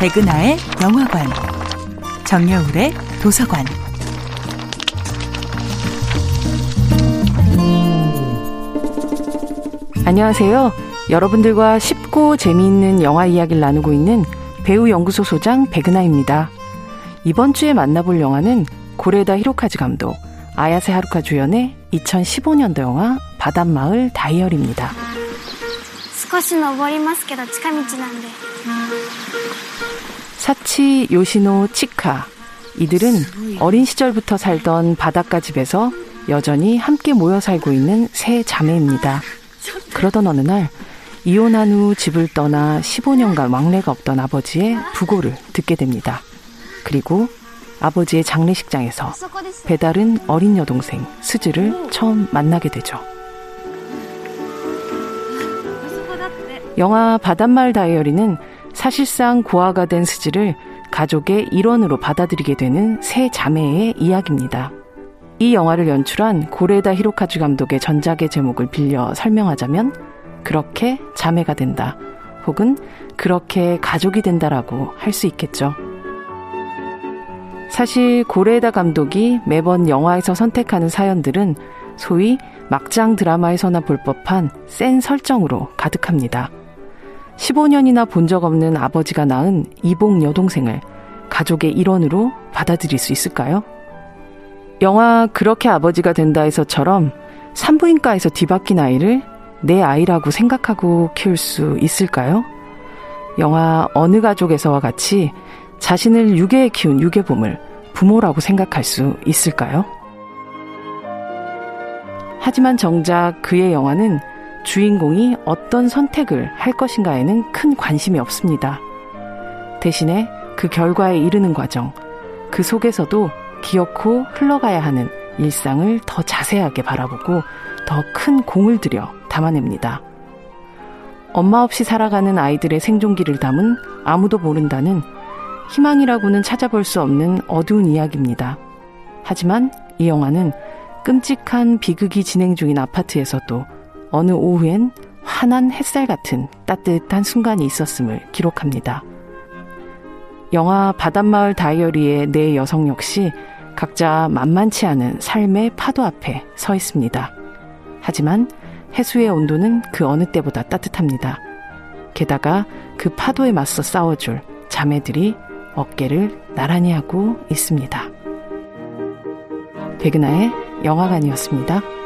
백은하의 영화관, 정여울의 도서관. 안녕하세요. 여러분들과 쉽고 재미있는 영화 이야기를 나누고 있는 배우 연구소 소장 백은하입니다. 이번 주에 만나볼 영화는 고레다 히로카즈 감독, 아야세 하루카 주연의 2015년도 영화 바닷마을 다이어리입니다. 少し登りますけど近道なんで 사치 요시노 치카 이들은 어린 시절부터 살던 바닷가 집에서 여전히 함께 모여 살고 있는 세 자매입니다. 그러던 어느 날 이혼한 후 집을 떠나 15년간 왕래가 없던 아버지의 부고를 듣게 됩니다. 그리고 아버지의 장례식장에서 배달은 어린 여동생 스즈를 처음 만나게 되죠. 영화 바닷말 다이어리는 사실상 고아가 된 스즈를 가족의 일원으로 받아들이게 되는 세 자매의 이야기입니다. 이 영화를 연출한 고레다 히로카즈 감독의 전작의 제목을 빌려 설명하자면 그렇게 자매가 된다 혹은 그렇게 가족이 된다라고 할 수 있겠죠. 사실 고레다 감독이 매번 영화에서 선택하는 사연들은 소위 막장 드라마에서나 볼 법한 센 설정으로 가득합니다. 15년이나 본 적 없는 아버지가 낳은 이복 여동생을 가족의 일원으로 받아들일 수 있을까요? 영화 그렇게 아버지가 된다에서처럼 산부인과에서 뒤바뀐 아이를 내 아이라고 생각하고 키울 수 있을까요? 영화 어느 가족에서와 같이 자신을 유괴해 키운 유괴범을 부모라고 생각할 수 있을까요? 하지만 정작 그의 영화는 주인공이 어떤 선택을 할 것인가에는 큰 관심이 없습니다. 대신에 그 결과에 이르는 과정, 그 속에서도 기어코 흘러가야 하는 일상을 더 자세하게 바라보고 더 큰 공을 들여 담아냅니다. 엄마 없이 살아가는 아이들의 생존기를 담은 아무도 모른다는 희망이라고는 찾아볼 수 없는 어두운 이야기입니다. 하지만 이 영화는 끔찍한 비극이 진행 중인 아파트에서도 어느 오후엔 환한 햇살 같은 따뜻한 순간이 있었음을 기록합니다. 영화 바닷마을 다이어리의 네 여성 역시 각자 만만치 않은 삶의 파도 앞에 서 있습니다. 하지만 해수의 온도는 그 어느 때보다 따뜻합니다. 게다가 그 파도에 맞서 싸워줄 자매들이 어깨를 나란히 하고 있습니다. 백은하의 영화관이었습니다.